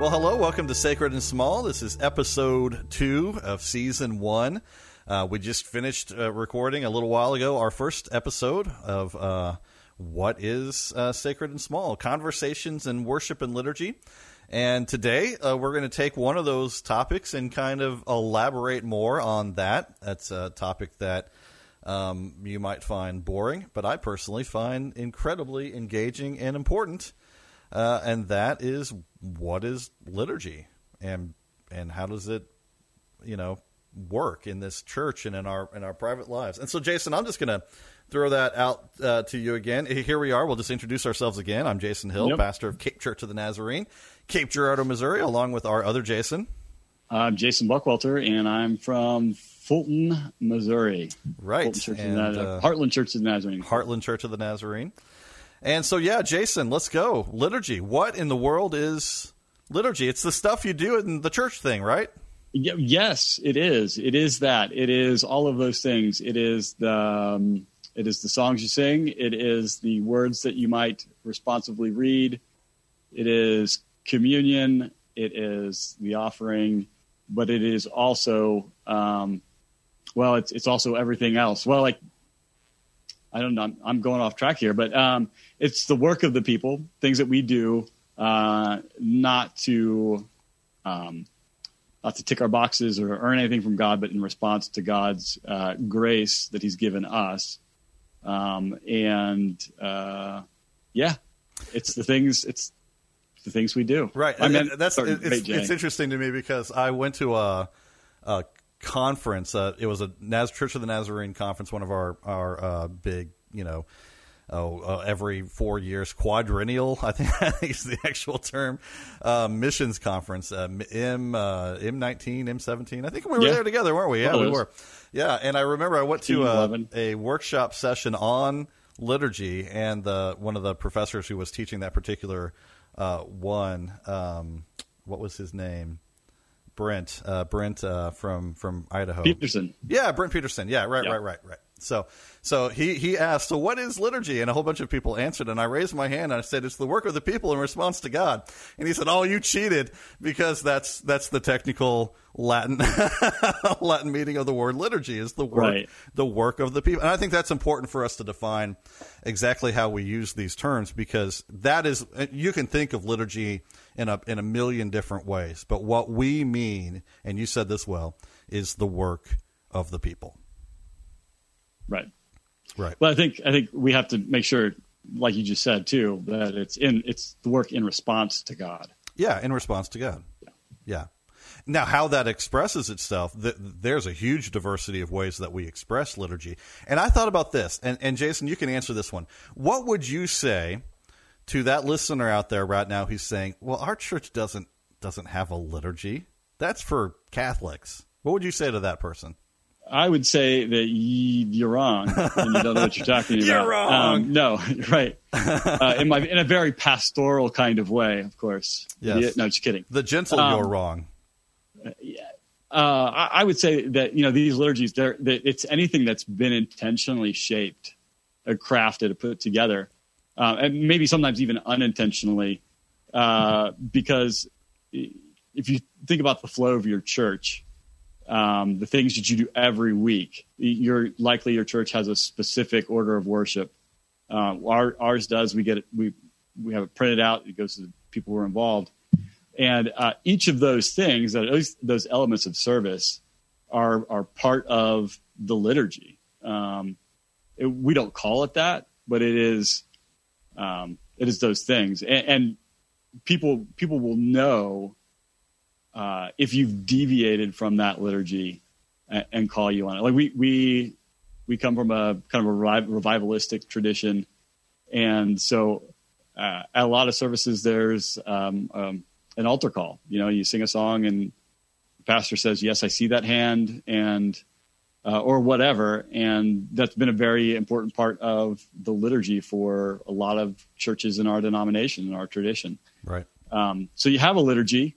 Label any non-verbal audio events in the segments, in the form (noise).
Well, hello, welcome to Sacred and Small. This is episode two of season one. Uh, we just finished uh, recording a little while ago our first episode of uh, What is uh, Sacred and Small Conversations in Worship and Liturgy. And today uh, we're going to take one of those topics and kind of elaborate more on that. That's a topic that um, you might find boring, but I personally find incredibly engaging and important uh, and that is what is liturgy and and how does it you know work in this church and in our in our private lives and so jason i'm just going to throw that out uh, to you again here we are we'll just introduce ourselves again i'm jason hill Yep. pastor of cape church of the nazarene cape girardeau missouri along with our other jason I'm Jason Buckwalter, and I'm from Fulton, Missouri. right Fulton Church and of the, uh, Heartland Church of the Nazarene. heartland church of the nazarene and so yeah jason let's go liturgy what in the world is liturgy it's the stuff you do in the church thing right yes, it is. It is that. It is all of those things. It is the um, it is the songs you sing. It is the words that you might responsibly read. It is communion. It is the offering, but it is also um, well, it's it's also everything else. Well, like I don't know. I'm, I'm going off track here, but um, it's the work of the people, things that we do, uh, not to um, not to tick our boxes or earn anything from God, but in response to God's uh, grace that He's given us. Um, and uh, yeah, it's the things. It's the things we do. Right. I mean, that's sorry, it's, it's interesting to me because I went to a, a conference. Uh, it was a Naz- Church of the Nazarene conference, one of our our uh, big, you know, oh, uh, every four years quadrennial. I think (laughs) is the actual term. Uh, missions conference. Uh, M uh, M nineteen, M seventeen. I think we were Yeah. there together, weren't we? Yeah, we were. Yeah, and I remember I went to a, a workshop session on liturgy, and the one of the professors who was teaching that particular uh, one, um, what was his name? Brent, uh, Brent uh, from from Idaho. Peterson. Yeah, Brent Peterson. Yeah, right, Yeah. right, right, right. So, so he he asked, so what is liturgy? And a whole bunch of people answered, and I raised my hand and I said, it's the work of the people in response to God. And he said, oh, you cheated because that's that's the technical Latin (laughs) Latin meaning of the word liturgy is the work Right. the work of the people. And I think that's important for us to define exactly how we use these terms because that is you can think of liturgy in a in a million different ways, but what we mean, and you said this well, is the work of the people. Right. Right. Well, I think I think we have to make sure, like you just said too, that it's in it's the work in response to God. Yeah, in response to God. Yeah. Now, how that expresses itself, th- there's a huge diversity of ways that we express liturgy. And I thought about this, and, and Jason, you can answer this one. What would you say to that listener out there right now who's saying, "Well, our church doesn't doesn't have a liturgy. That's for Catholics." What would you say to that person? I would say that ye, you're wrong (laughs) and you don't know what you're talking about. You're wrong. Um, no, (laughs) right. (laughs) Uh, in my in a very pastoral kind of way, of course. Yes. Yeah, no, just kidding. The gentle, Um, you're wrong. Uh, I, I would say that you know these liturgies, they're, they it's anything that's been intentionally shaped, or crafted, or put together, uh, and maybe sometimes even unintentionally, uh, because if you think about the flow of your church, um, the things that you do every week, you're likely your church has a specific order of worship. Uh, our, ours does. We get it. We we have it printed out. It goes to the people who are involved, and uh, each of those things, those, those elements of service, are are part of the liturgy. Um, it, we don't call it that, but it is um, it is those things, and, and people people will know uh, if you've deviated from that liturgy and, and call you on it. Like we we we come from a kind of a revi- revivalistic tradition, and so uh, at a lot of services there's um, um, an altar call. You know, you sing a song and the pastor says, "Yes, I see that hand," and uh, or whatever, and that's been a very important part of the liturgy for a lot of churches in our denomination in our tradition. Right. Um, so you have a liturgy.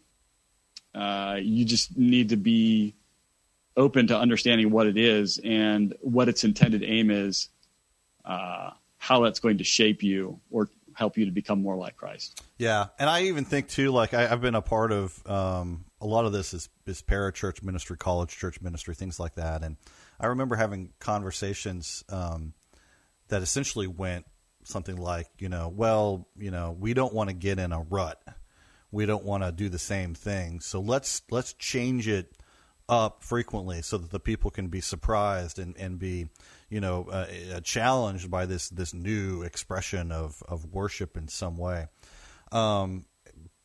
Uh, you just need to be open to understanding what it is and what its intended aim is, uh, how that's going to shape you, or help you to become more like Christ. Yeah, and I even think too, like I, have been a part of um, a lot of this is is parachurch ministry, college church ministry, things like that. And I remember having conversations um, that essentially went something like, you know, well, you know, we don't want to get in a rut, we don't want to do the same thing, so let's let's change it up frequently so that the people can be surprised and, and be you know, uh, uh, challenged by this this new expression of of worship in some way. Um,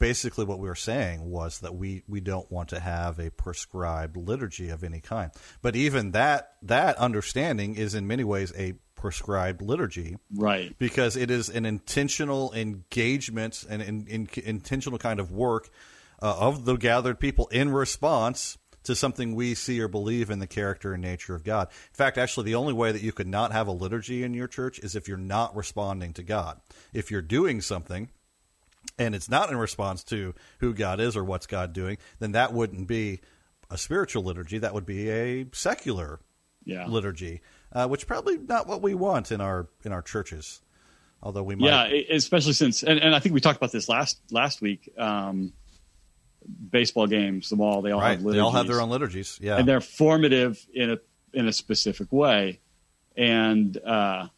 basically, what we were saying was that we we don't want to have a prescribed liturgy of any kind. But even that that understanding is in many ways a prescribed liturgy, right? Because it is an intentional engagement and in, in, intentional kind of work uh, of the gathered people in response to something we see or believe in the character and nature of God. In fact, actually, the only way that you could not have a liturgy in your church is if you're not responding to God. If you're doing something and it's not in response to who God is or what's God doing, then that wouldn't be a spiritual liturgy. That would be a secular yeah. liturgy, uh, which probably not what we want in our in our churches. Although we might, yeah, especially since, and, and I think we talked about this last last week. Um, baseball games, the all they all right. have liturgies. They all have their own liturgies. Yeah, and they're formative in a in a specific way, and uh,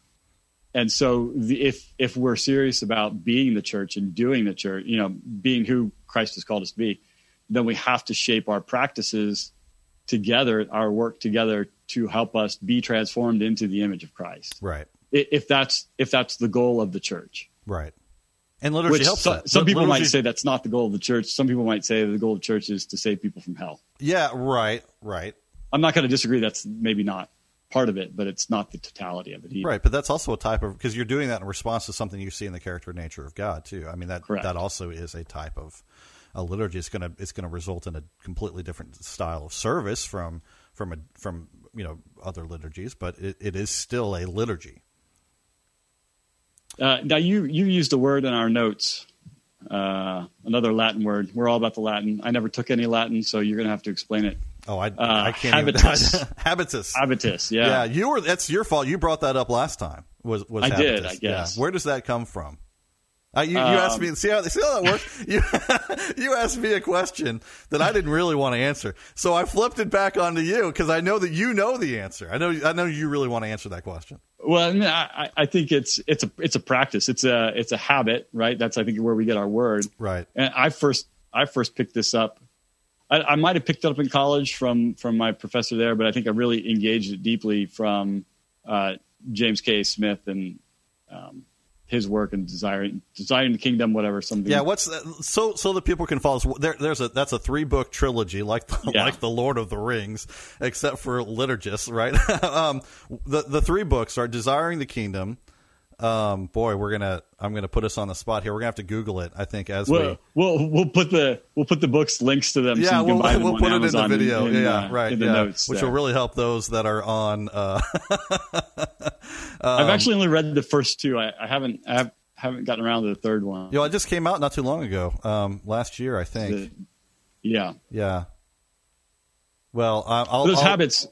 and so the, if if we're serious about being the church and doing the church, you know, being who Christ has called us to be, then we have to shape our practices together, our work together to help us be transformed into the image of Christ. Right. If that's if that's the goal of the church. Right. And liturgy Which helps. So, some people might say that's not the goal of the church. Some people might say the goal of the church is to save people from hell. Yeah, right, right. I'm not going to disagree. That's maybe not part of it, but it's not the totality of it either. Right, but that's also a type of because you're doing that in response to something you see in the character and nature of God too. I mean that Correct. that also is a type of a liturgy. It's gonna it's gonna result in a completely different style of service from from a from you know other liturgies, but it, it is still a liturgy. Uh, now you you used a word in our notes uh, another Latin word. We're all about the Latin. I never took any Latin, so you're going to have to explain it. Oh, I, uh, I can't. Habitus. Even, (laughs) habitus. Habitus. Yeah. Yeah. You were. That's your fault. You brought that up last time. Was was I habitus. did. I guess. Yeah. Where does that come from? Uh, you, you um, asked me. See how see how that works. (laughs) you (laughs) you asked me a question that I didn't really want to answer, so I flipped it back onto you because I know that you know the answer. I know I know you really want to answer that question. Well, I, I think it's it's a it's a practice. It's a it's a habit, right? That's I think where we get our word. Right. And I first I first picked this up. I, I might have picked it up in college from from my professor there, but I think I really engaged it deeply from uh, James K. Smith and um, his work and desiring desiring the kingdom, whatever. Something. Yeah. What's that? so so that people can follow? There, there's a that's a three book trilogy, like the, yeah. like the Lord of the Rings, except for liturgists, right? (laughs) um, the the three books are desiring the kingdom. Um, boy, we're gonna I'm gonna put us on the spot here. We're gonna have to Google it. I think as we'll, we we'll we'll put the we'll put the books links to them. Yeah, so we'll, we'll put it in the video. Yeah, uh, right. In the yeah, notes, which will really help those that are on. Uh, (laughs) um, I've actually only read the first two. I, I haven't. I have, haven't gotten around to the third one. You know, it just came out not too long ago, um, last year, I think. The, yeah, yeah. Well, I'll, those I'll, habits.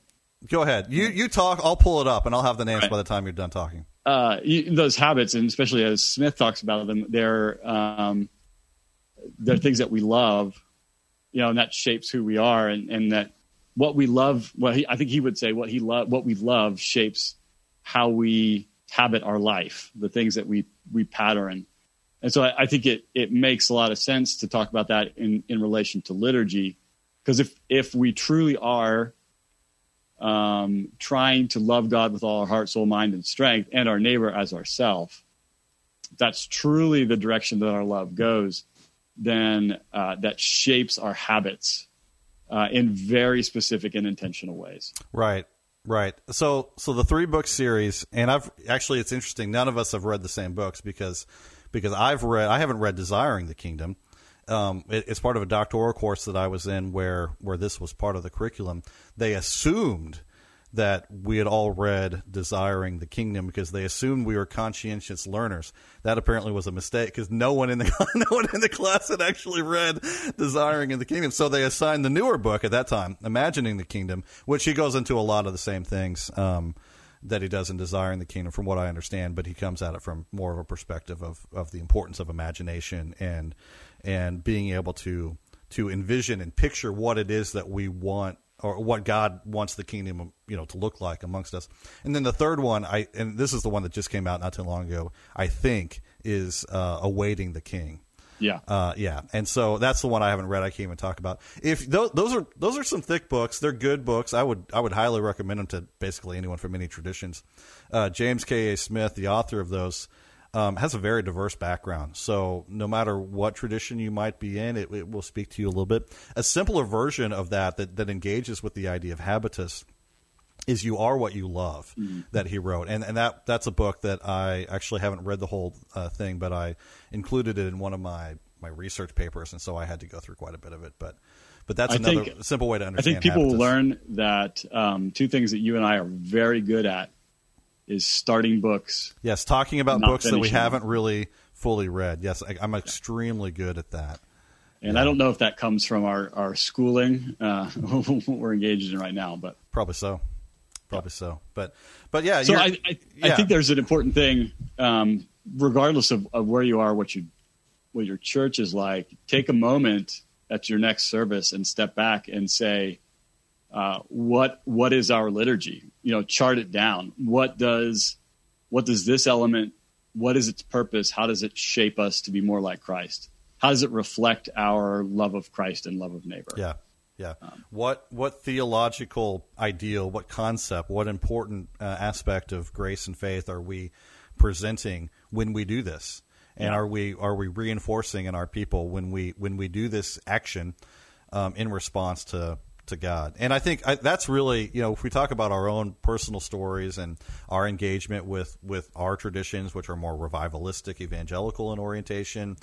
Go ahead. You you talk. I'll pull it up, and I'll have the names right. by the time you're done talking. Uh, those habits, and especially as Smith talks about them, they're um, they're things that we love, you know, and that shapes who we are, and, and that what we love. Well, he, I think he would say what he love, what we love, shapes how we habit our life, the things that we we pattern. And so I, I, think it it makes a lot of sense to talk about that in, in relation to liturgy, because if if we truly are um, trying to love God with all our heart, soul, mind, and strength, and our neighbor as ourself, that's truly the direction that our love goes. Then uh, that shapes our habits uh, in very specific and intentional ways. Right. Right. So so the three book series, and I've actually it's interesting. None of us have read the same books because because I've read I haven't read Desiring the Kingdom. Um, it, it's part of a doctoral course that I was in where where this was part of the curriculum. They assumed that we had all read Desiring the Kingdom because they assumed we were conscientious learners. That apparently was a mistake because no one in the (laughs) no one in the class had actually read Desiring in the Kingdom. So they assigned the newer book at that time, Imagining the Kingdom, which he goes into a lot of the same things. Um, that he does in Desiring the Kingdom, from what I understand. But he comes at it from more of a perspective of, of the importance of imagination and and being able to to envision and picture what it is that we want or what God wants the kingdom, you know, to look like amongst us. And then the third one, I and this is the one that just came out not too long ago. I think is uh, awaiting the king. Yeah, uh, yeah, and so that's the one I haven't read. I can't even talk about. If those, those are those are some thick books, they're good books. I would I would highly recommend them to basically anyone from any traditions. Uh, James K. A. Smith, the author of those, um, has a very diverse background. So no matter what tradition you might be in, it, it will speak to you a little bit. A simpler version of that that, that engages with the idea of habitus is "You Are What You Love" mm-hmm. that he wrote, and and that that's a book that I actually haven't read the whole uh, thing, but I included it in one of my my research papers, and so I had to go through quite a bit of it. But but that's I another think, simple way to understand. I think people habitus. will learn that um, two things that you and I are very good at is starting books. Yes, talking about books that we haven't them. really fully read. Yes, I, am extremely good at that. And yeah. I don't know if that comes from our our schooling uh, what (laughs) we're engaged in right now, but probably so, probably so. But but yeah, so I, I, yeah. I, think there's an important thing, um, regardless of, of where you are, what you what your church is like. Take a moment at your next service and step back and say, uh, what what is our liturgy? You know, chart it down. What does what does this element? What is its purpose? How does it shape us to be more like Christ? How does it reflect our love of Christ and love of neighbor? Yeah, yeah. Um, what what theological ideal, what concept, what important uh, aspect of grace and faith are we presenting when we do this? And are we are we reinforcing in our people when we when we do this action um, in response to to God. And I think I, that's really, you know, if we talk about our own personal stories and our engagement with, with our traditions, which are more revivalistic, evangelical in orientation,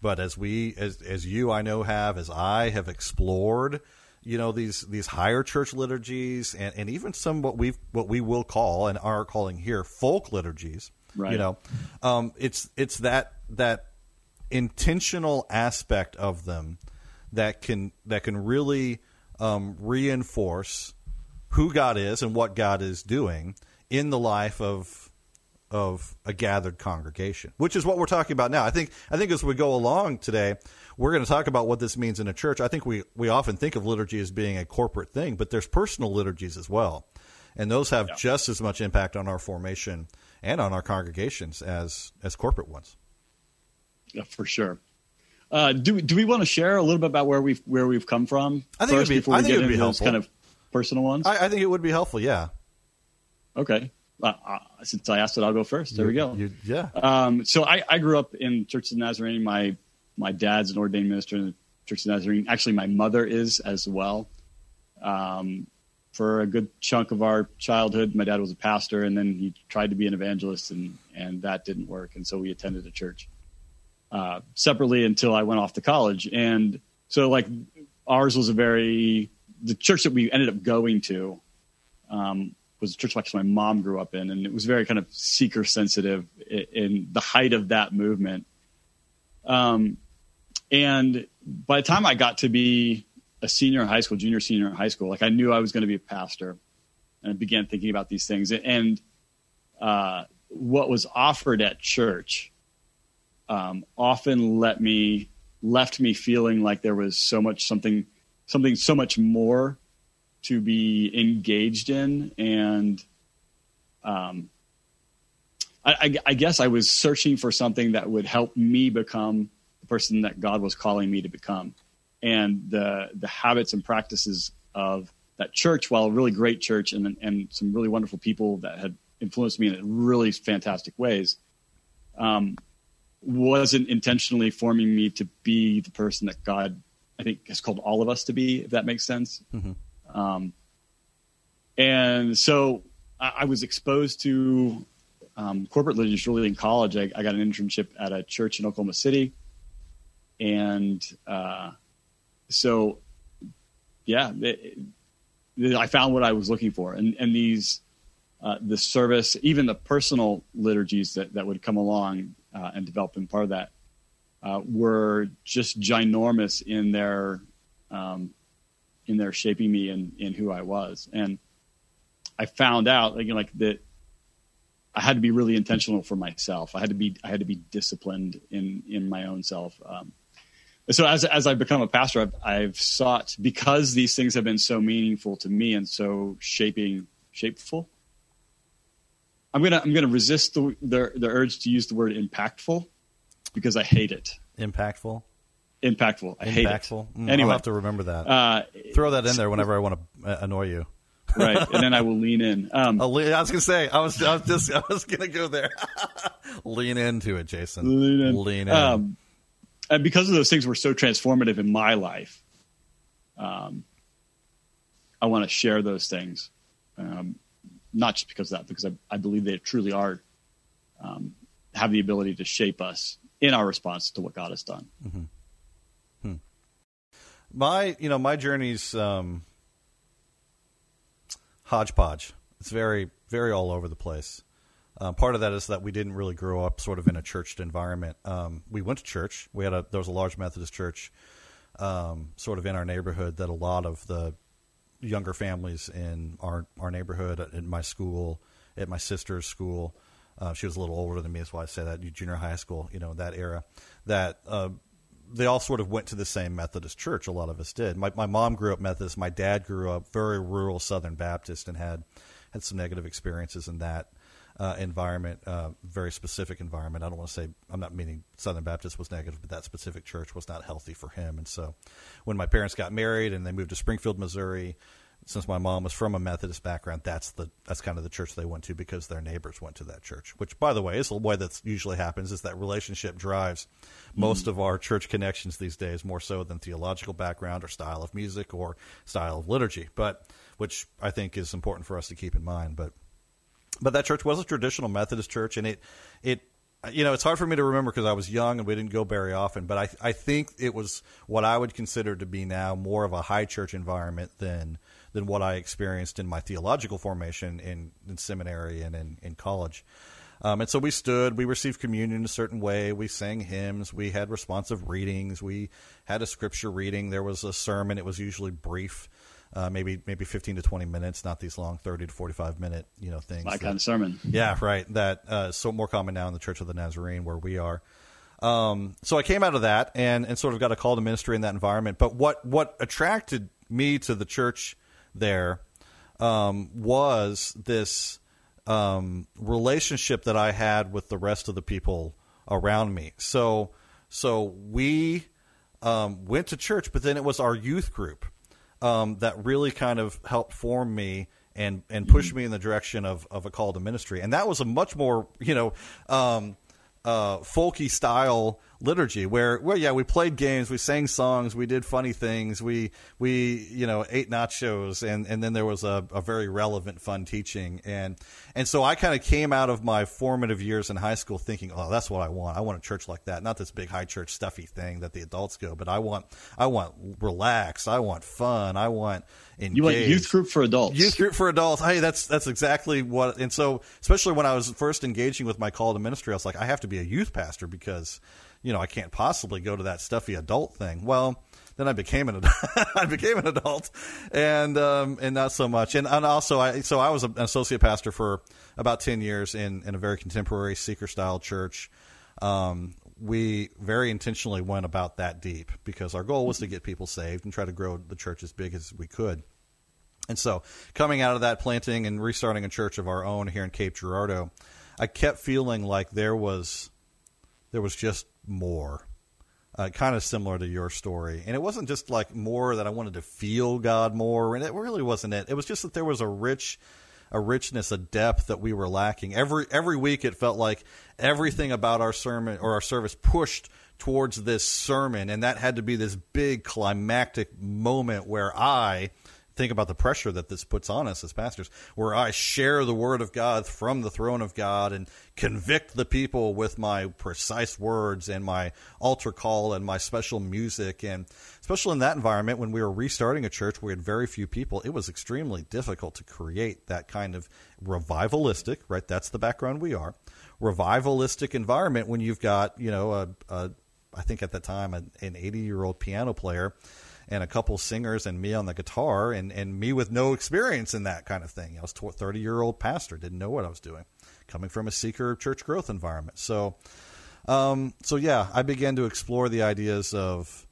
but as we, as, as you, I know, have, as I have explored, you know, these, these higher church liturgies and, and even some what we what we will call and are calling here folk liturgies, right. you know, um, it's, it's that, that intentional aspect of them that can, that can really, um, reinforce who God is and what God is doing in the life of of a gathered congregation, which is what we're talking about now. I think I think as we go along today, we're going to talk about what this means in a church. I think we we often think of liturgy as being a corporate thing, but there's personal liturgies as well, and those have yeah. just as much impact on our formation and on our congregations as as corporate ones. Yeah, for sure. Uh, do do we want to share a little bit about where we've where we've come from? I think first, it'd be, I think would be helpful. kind of personal ones. I, I, think it would be helpful. Yeah. Okay. Uh, uh, since I asked it, I'll go first. There you, we go. You, yeah. Um, so I, I grew up in Church of Nazarene. My my dad's an ordained minister in the Church of Nazarene. Actually, my mother is as well. Um, for a good chunk of our childhood, my dad was a pastor, and then he tried to be an evangelist, and and that didn't work, and so we attended a church uh, separately until I went off to college. And so, like, ours was a very the church that we ended up going to um, was a church like my mom grew up in, and it was very kind of seeker sensitive in, in the height of that movement. Um, and by the time I got to be a senior in high school, junior, senior in high school, like I knew I was going to be a pastor, and I began thinking about these things. And uh, what was offered at church um, often let me left me feeling like there was so much something something so much more to be engaged in and um, I, I, I, guess I was searching for something that would help me become the person that God was calling me to become. And the the habits and practices of that church, while a really great church and and some really wonderful people that had influenced me in really fantastic ways, um, wasn't intentionally forming me to be the person that God, I think, has called all of us to be, if that makes sense. Mm-hmm. Um, and so I, I, was exposed to um, corporate liturgy really in college. I, I, got an internship at a church in Oklahoma City. And uh, so, yeah, it, it, I found what I was looking for. And, and these, uh, the service, even the personal liturgies that, that would come along, uh, and developing part of that uh, were just ginormous in their um, in their shaping me and in, in who I was. And I found out, like, you know, like that I had to be really intentional for myself. I had to be I had to be disciplined in in my own self. Um, so as as I've become a pastor, I've, I've sought because these things have been so meaningful to me and so shaping shapeful. I'm gonna I'm gonna resist the, the the urge to use the word impactful because I hate it. Impactful. Impactful. I hate Impactful. it. Mm, anyway, I'll have to remember that. uh, Throw that in there whenever I want to uh, annoy you. right, and then I will lean in. Um, I was gonna say I was I was just I was gonna go there. (laughs) lean into it, Jason. lean in. Lean in. Um, and because of those things were so transformative in my life, um, I want to share those things. Um, not just because of that, because I, I believe they truly are um, have the ability to shape us in our response to what God has done. my you know my journey's um, hodgepodge. It's very very all over the place. Um, part of that is that we didn't really grow up sort of in a churched environment. Um, we went to church. We had a there was a large Methodist church um, sort of in our neighborhood that a lot of the younger families in our our neighborhood in my school at my sister's school. Uh, she was a little older than me, that's why I say that. Junior high school, you know, that era. That uh, they all sort of went to the same Methodist church. A lot of us did. My my mom grew up Methodist. My dad grew up very rural Southern Baptist and had had some negative experiences in that uh, environment, uh, very specific environment. I don't want to say I'm not meaning Southern Baptist was negative, but that specific church was not healthy for him. And so, when my parents got married and they moved to Springfield, Missouri, since my mom was from a Methodist background, that's the that's kind of the church they went to because their neighbors went to that church. Which, by the way, is the way that usually happens. Is that relationship drives most of our church connections these days more so than theological background or style of music or style of liturgy, but which I think is important for us to keep in mind. But but that church was a traditional Methodist church, and it it you know it's hard for me to remember because I was young and we didn't go very often. But I I think it was what I would consider to be now more of a high church environment than than what I experienced in my theological formation in, in seminary and in, in college. Um, and so we stood, we received communion in a certain way, we sang hymns, we had responsive readings, we had a scripture reading, there was a sermon, it was usually brief. Uh, maybe maybe fifteen to twenty minutes, not these long thirty to forty five minute you know things. My that- kind of sermon. yeah, right. That uh, so more common now in the Church of the Nazarene where we are. Um, so I came out of that and, and sort of got a call to ministry in that environment. But what what attracted me to the church there um, was this um, relationship that I had with the rest of the people around me. So so we um, went to church, but then it was our youth group um, that really kind of helped form me and and push me in the direction of, of a call to ministry. And that was a much more you know um, uh, folky style liturgy where where yeah we played games, we sang songs, we did funny things, we we you know ate nachos, and and then there was a, a very relevant fun teaching and and so I kind of came out of my formative years in high school thinking oh that's what I want I want a church like that not this big high church stuffy thing that the adults go but I want I want relaxed I want fun I want engaged. You want youth group for adults. Youth group for adults. Hey, that's that's exactly what. And so, especially when I was first engaging with my call to ministry, I was like, I have to be a youth pastor because, you know, I can't possibly go to that stuffy adult thing. Well, then I became an adult. (laughs) I became an adult, and um, and not so much. And, and also, I so I was an associate pastor for about ten years in in a very contemporary seeker style church. Um, we very intentionally went about that deep because our goal was to get people saved and try to grow the church as big as we could. And so, coming out of that planting and restarting a church of our own here in Cape Girardeau, I kept feeling like there was there was just more, uh, kind of similar to your story. And it wasn't just like more that I wanted to feel God more, and it really wasn't it. It was just that there was a rich a richness, a depth that we were lacking. Every every week, it felt like everything about our sermon or our service pushed towards this sermon, and that had to be this big climactic moment where I think about the pressure that this puts on us as pastors, where I share the word of God from the throne of God and convict the people with my precise words and my altar call and my special music. And especially in that environment, when we were restarting a church, we had very few people. It was extremely difficult to create that kind of revivalistic, right? That's the background we are. Revivalistic environment when you've got, you know, a, a I think at the time, an 80 year old piano player and a couple singers and me on the guitar and, and me with no experience in that kind of thing. I was a 30 year old pastor, didn't know what I was doing. coming from a seeker church growth environment. So, um, so yeah, I began to explore the ideas of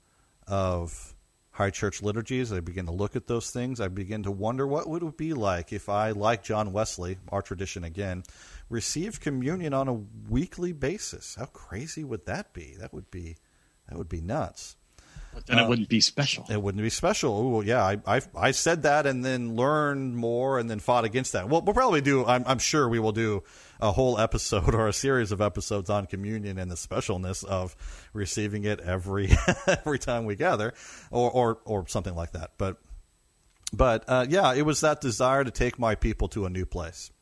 of high church liturgies. I began to look at those things. I began to wonder what would it be like if I, like John Wesley, our tradition again, received communion on a weekly basis. How crazy would that be? That would be that would be nuts. But then uh, it wouldn't be special. It wouldn't be special. Oh, yeah, I, I, I said that and then learned more and then fought against that. Well, we'll probably do. I'm, I'm sure we will do a whole episode (laughs) or a series of episodes on communion and the specialness of receiving it every (laughs) every time we gather, or or, or something like that. But but uh, yeah, it was that desire to take my people to a new place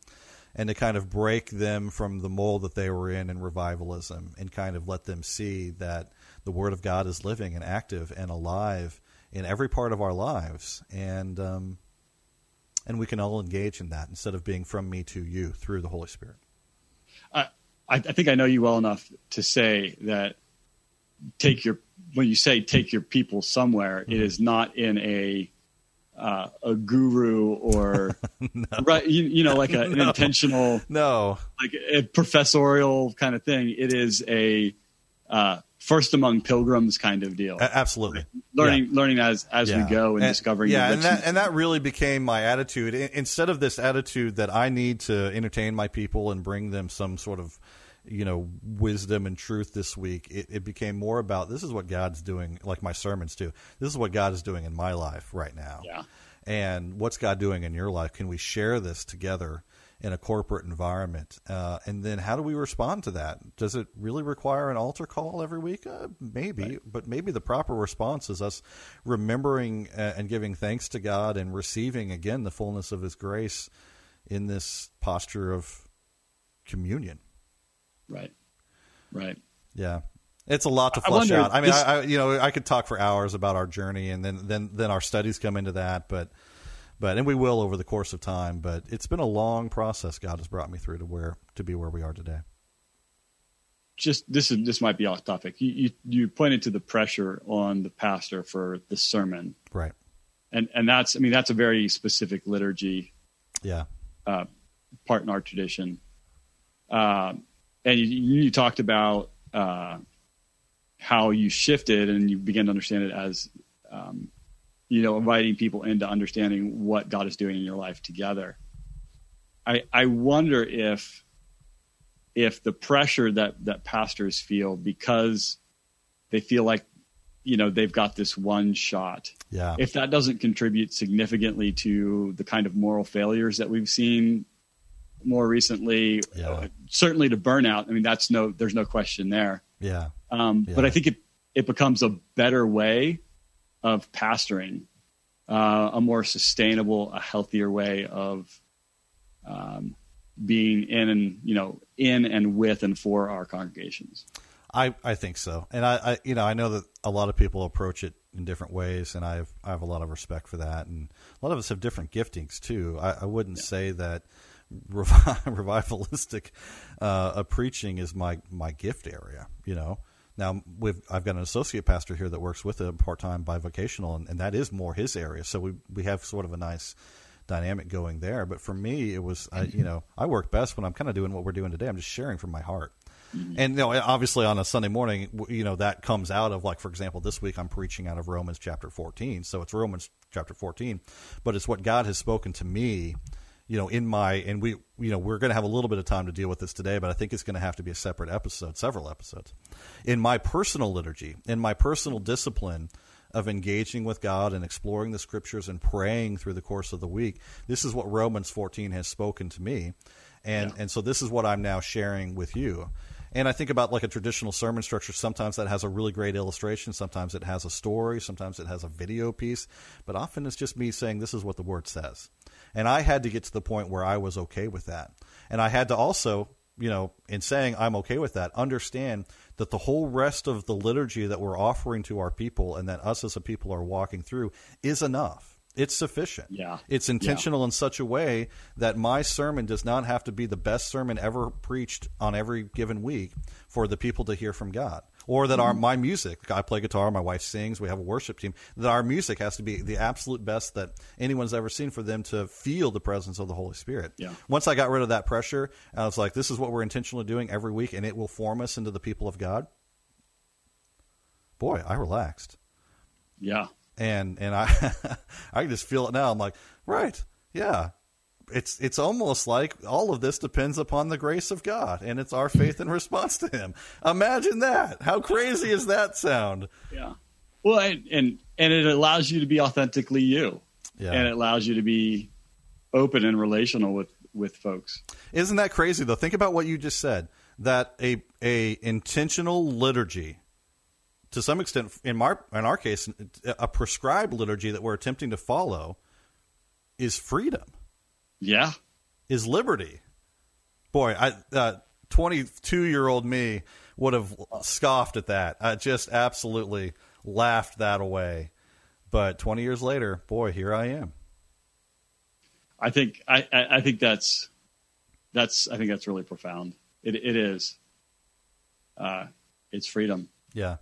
and to kind of break them from the mold that they were in in revivalism and kind of let them see that the Word of God is living and active and alive in every part of our lives, and um, and we can all engage in that instead of being from me to you through the Holy Spirit. I I think I know you well enough to say that take your when you say take your people somewhere, mm-hmm. it is not in a uh, a guru or (laughs) no. right you, you, know like a, an (laughs) intentional no like a professorial kind of thing it is a uh, first among pilgrims kind of deal. absolutely, learning yeah. learning as as yeah. we go and, and discovering. Yeah, and that and that really became my attitude. Instead of this attitude that I need to entertain my people and bring them some sort of you know wisdom and truth this week it, it, became more about this is what god's doing like my sermons too this is what god is doing in my life right now yeah and what's god doing in your life can we share this together in a corporate environment. Uh, and then how do we respond to that? Does it really require an altar call every week? Uh, maybe, right. but maybe the proper response is us remembering uh, and giving thanks to God and receiving again the fullness of His grace in this posture of communion. Right. Right. Yeah. It's a lot to flush I out. I mean, this... I, I, you know, I could talk for hours about our journey, and then then then our studies come into that. But but and we will over the course of time. But it's been a long process. God has brought me through to where to be where we are today. Just this is this might be off topic. You you, you pointed to the pressure on the pastor for the sermon, right? And and that's I mean that's a very specific liturgy, yeah, uh, part in our tradition. Uh, and you, you talked about uh, how you shifted and you began to understand it as um, you know, inviting people into understanding what God is doing in your life together. I I wonder if if the pressure that that pastors feel because they feel like you know they've got this one shot. Yeah. If that doesn't contribute significantly to the kind of moral failures that we've seen more recently, yeah. uh, certainly to burnout. I mean, that's no, there's no question there. Yeah. Um, yeah. But I think it it becomes a better way of pastoring, uh, a more sustainable, a healthier way of um, being in and you know in and with and for our congregations. I, I think so, and I, I you know I know that a lot of people approach it in different ways, and I have I have a lot of respect for that, and a lot of us have different giftings too. I, I wouldn't yeah. say that (laughs) revivalistic uh, preaching is my my gift area. You know, now, I've got an associate pastor here that works with him part time bivocational, and, and that is more his area. So we we have sort of a nice dynamic going there. But for me, it was I, you know I work best when I'm kind of doing what we're doing today. I'm just sharing from my heart. Mm-hmm. And you know, obviously, on a Sunday morning, you know that comes out of like, for example, this week I'm preaching out of Romans chapter 14, so it's Romans chapter 14, but it's what God has spoken to me you know, in my and we you know we're going to have a little bit of time to deal with this today, but I think it's going to have to be a separate episode, several episodes. In my personal liturgy, in my personal discipline of engaging with God and exploring the scriptures and praying through the course of the week, this is what Romans 14 has spoken to me. And yeah. and so this is what I'm now sharing with you. And I think about like a traditional sermon structure. Sometimes that has a really great illustration. Sometimes it has a story. Sometimes it has a video piece. But often it's just me saying, this is what the word says. And I had to get to the point where I was okay with that. And I had to also, you know, in saying I'm okay with that, understand that the whole rest of the liturgy that we're offering to our people and that us as a people are walking through is enough. It's sufficient. Yeah. It's intentional yeah. in such a way that my sermon does not have to be the best sermon ever preached on every given week for the people to hear from God or that our mm-hmm. my music. I play guitar, my wife sings, we have a worship team. That our music has to be the absolute best that anyone's ever seen for them to feel the presence of the Holy Spirit. Yeah. Once I got rid of that pressure, I was like, this is what we're intentionally doing every week, and it will form us into the people of God. Boy, I relaxed Yeah. and and I (laughs) I can just feel it now. I'm like, right, yeah. It's it's almost like all of this depends upon the grace of God, and it's our faith in response to Him. Imagine that! How crazy is that sound? Yeah. Well, and, and and it allows you to be authentically you, Yeah. and it allows you to be open and relational with with folks. Isn't that crazy though? Think about what you just said. That a a intentional liturgy, to some extent, in our in our case, a prescribed liturgy that we're attempting to follow, is freedom. Yeah. is liberty. Boy, I uh, 22 year old me would have scoffed at that. I just absolutely laughed that away. But 20 years later, boy, here I am. I think I, I I think that's that's I think that's really profound. It it is. Uh, it's freedom. Yeah.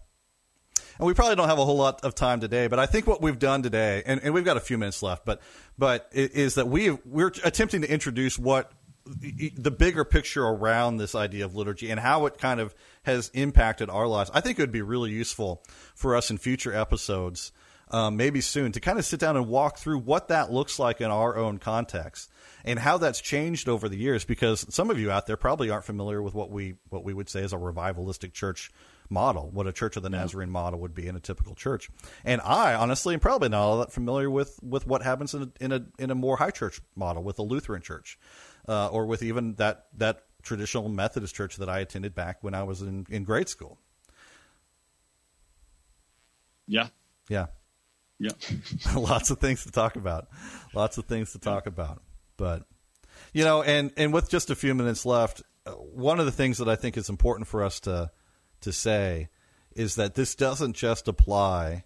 And we probably don't have a whole lot of time today, but I think what we've done today, and, and we've got a few minutes left, but but is that we we're attempting to introduce what the bigger picture around this idea of liturgy and how it kind of has impacted our lives. I think it would be really useful for us in future episodes, um, maybe soon, to kind of sit down and walk through what that looks like in our own context and how that's changed over the years. Because some of you out there probably aren't familiar with what we what we would say is a revivalistic church model, what a Church of the Nazarene model would be in a typical church. And I honestly am probably not all that familiar with, with what happens in a, in a in a more high church model with a Lutheran church, uh, or with even that that traditional Methodist church that I attended back when I was in, in grade school. Yeah. Yeah, Yeah. (laughs) lots of things to talk about. Lots of things to talk about. But you know, and and with just a few minutes left, uh, one of the things that I think is important for us to to say is that this doesn't just apply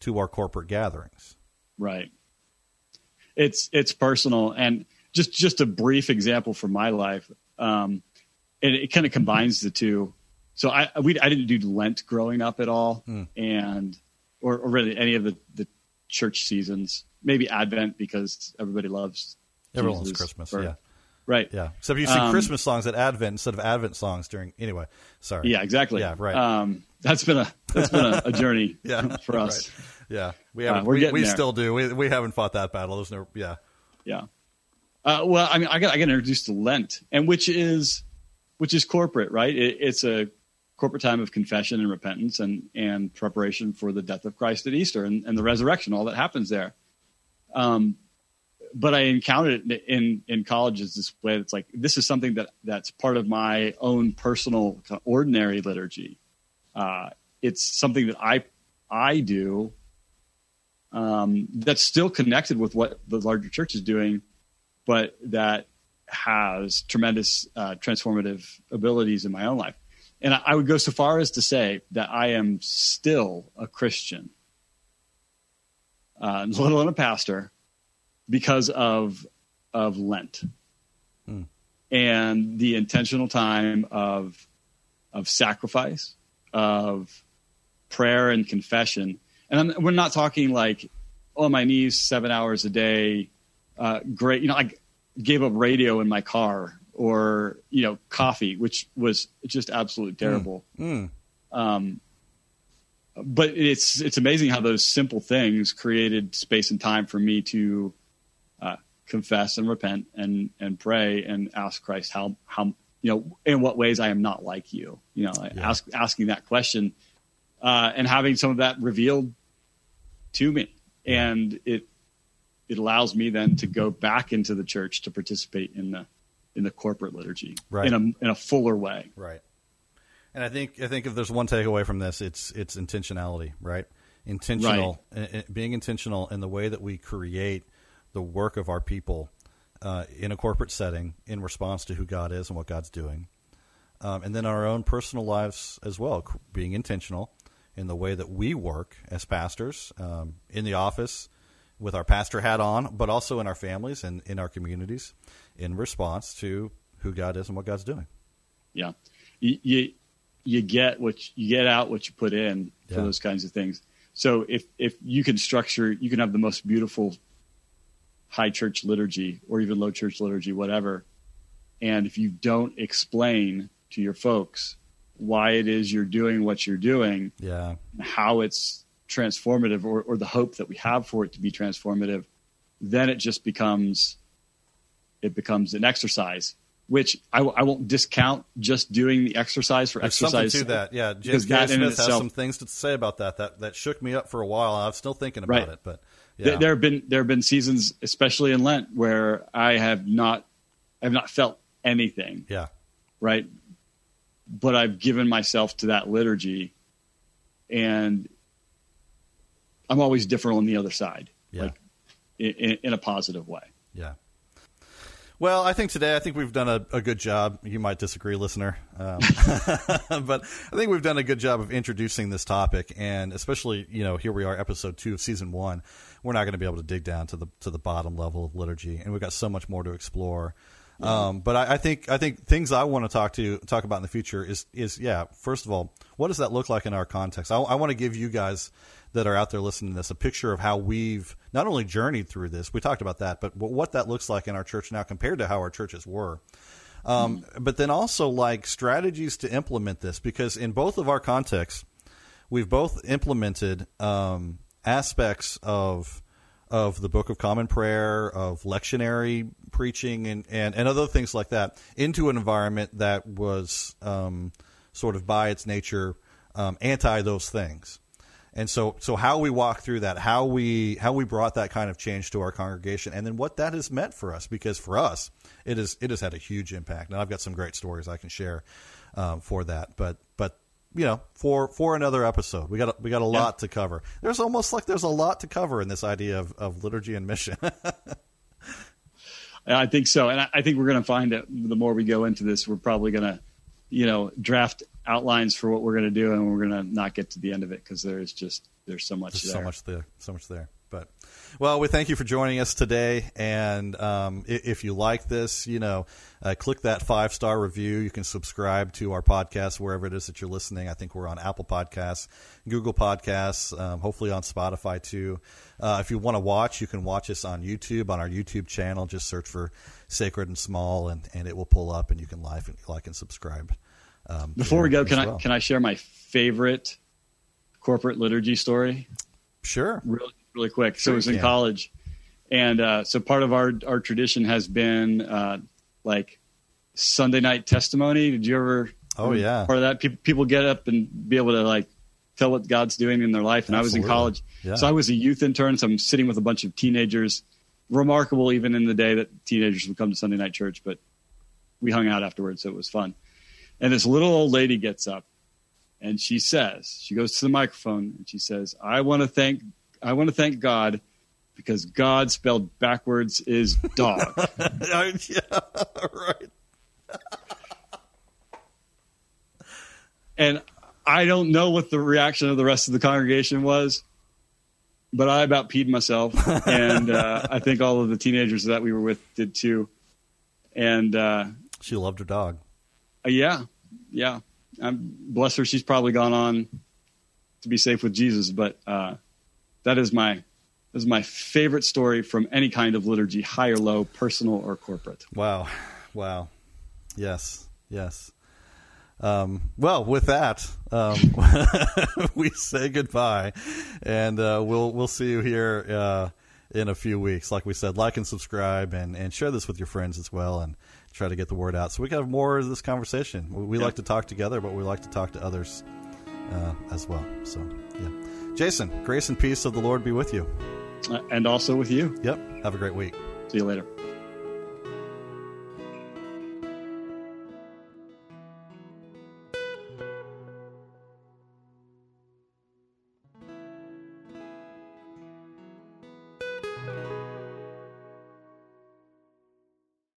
to our corporate gatherings. Right. It's it's personal, and just just a brief example from my life. Um, it, it kind of combines the two. So I we I didn't do Lent growing up at all, and or, or really any of the the church seasons. Maybe Advent because everybody loves Everyone loves Jesus' Christmas, birth. Right. Yeah. Except you sing Um, Christmas songs at Advent instead of Advent songs during. Anyway, sorry. Yeah. Exactly. Yeah, right. Um, that's been a that's been a, a journey (laughs) Yeah, (laughs) for us. right. Yeah, we Uh, haven't. we're we we still do. We we haven't fought that battle. There's no. Yeah. Yeah. Uh, well, I mean, I got I got introduced to Lent, and which is which is corporate, right? It, it's a corporate time of confession and repentance, and and preparation for the death of Christ at Easter and, and the resurrection, all that happens there. Um, but I encountered it in in college as this way. It's like this is something that that's part of my own personal ordinary liturgy. Uh, it's something that I I do um, that's still connected with what the larger church is doing, but that has tremendous uh, transformative abilities in my own life. And I, I would go so far as to say that I am still a Christian, uh, (laughs) let alone a pastor, because of of Lent and the intentional time of of sacrifice, of prayer and confession. And I'm, we're not talking like on my knees seven hours a day. Uh, great, you know, I gave up radio in my car or you know coffee, which was just absolutely terrible. Um, but it's it's amazing how those simple things created space and time for me to confess and repent and and pray and ask Christ how how you know in what ways I am not like you. You know, ask asking that question uh, and having some of that revealed to me, and it it allows me then to go back into the church to participate in the in the corporate liturgy Right. in a in a fuller way. Right. And I think I think if there's one takeaway from this, it's it's intentionality, right? Intentional, uh, uh, being intentional in the way that we create the work of our people uh, in a corporate setting in response to who God is and what God's doing, um, and then our own personal lives as well, being intentional in the way that we work as pastors um, in the office with our pastor hat on, but also in our families and in our communities in response to who God is and what God's doing. Yeah, you you, you get what you get out what you put in for those kinds of things. So if if you can structure, you can have the most beautiful high church liturgy or even low church liturgy, whatever. And if you don't explain to your folks why it is you're doing what you're doing, Yeah. how it's transformative or, or the hope that we have for it to be transformative, then it just becomes it becomes an exercise. Which I, I won't discount just doing the exercise for There's exercise. something to that. Yeah. James Because Gary that in Smith has itself- some things to say about that. That that shook me up for a while. I'm still thinking about Right. it, but There- yeah. There have been there have been seasons, especially in Lent, where I have not I have not felt anything, yeah. right? But I've given myself to that liturgy, and I'm always different on the other side, Yeah. like in, in, in a positive way. Yeah. Well, I think today, I think we've done a, a good job. You might disagree, listener, um, (laughs) but I think we've done a good job of introducing this topic, and especially, you know, here we are, episode two of season one. We're not going to be able to dig down to the to the bottom level of liturgy, and we've got so much more to explore. Um, but I, I think I think things I want to talk to talk about in the future is is yeah. First of all, what does that look like in our context? I, I want to give you guys that are out there listening to this a picture of how we've not only journeyed through this. We talked about that, but what that looks like in our church now compared to how our churches were. Um, But then also like strategies to implement this because in both of our contexts, we've both implemented um, aspects of of the Book of Common Prayer, of lectionary preaching, and, and, and other things like that into an environment that was um, sort of by its nature um, anti those things. And so, so how we walk through that, how we how we brought that kind of change to our congregation, and then what that has meant for us, because for us, it is it has had a huge impact. And I've got some great stories I can share um, for that. But but you know, for for another episode, we got a, we got a lot to cover. There's almost like there's a lot to cover in this idea of, of liturgy and mission. (laughs) I think so, and I, I think we're going to find that the more we go into this, we're probably going to, you know, draft outlines for what we're going to do, and we're going to not get to the end of it because there's just there's so much There's there. so much there, so much there. Well, we thank you for joining us today. And um, i- if you like this, you know, uh, click that five star review. You can subscribe to our podcast wherever it is that you're listening. I think we're on Apple Podcasts, Google Podcasts, um, hopefully on Spotify too. Uh, if you want to watch, you can watch us on YouTube on our YouTube channel. Just search for Sacred and Small, and, and it will pull up, and you can like and, like and subscribe. Um, Before we go, can as I can I share my favorite corporate liturgy story? Sure. really really quick. So it was in can. college, and uh, so part of our our tradition has been uh, like Sunday night testimony. Did you ever? Oh, yeah. Part of that, people people get up and be able to like tell what God's doing in their life. And I was in college, Yeah. so I was a youth intern. So I'm sitting with a bunch of teenagers. Remarkable, even in the day that teenagers would come to Sunday night church, but we hung out afterwards, so it was fun. And this little old lady gets up and she says, she goes to the microphone and she says, I want to thank, I want to thank God because God spelled backwards is dog. (laughs) yeah, right. and I don't know what the reaction of the rest of the congregation was, but I about peed myself. (laughs) And uh, I think all of the teenagers that we were with did too. And uh, She loved her dog. Uh, yeah, yeah. Um, bless her. She's probably gone on to be safe with Jesus, but uh, that is my is my favorite story from any kind of liturgy, high or low, personal or corporate. Wow. Wow. Yes. Yes. Um, well, with that, um, (laughs) we say goodbye, and uh, we'll we'll see you here uh, in a few weeks. Like we said, like and subscribe, and, and share this with your friends as well, and try to get the word out so we can have more of this conversation. We, we Yeah. like to talk together, but we like to talk to others uh, as well. So, yeah, Jason, grace and peace of the Lord be with you. Uh, and also with you. Yep. Have a great week. See you later.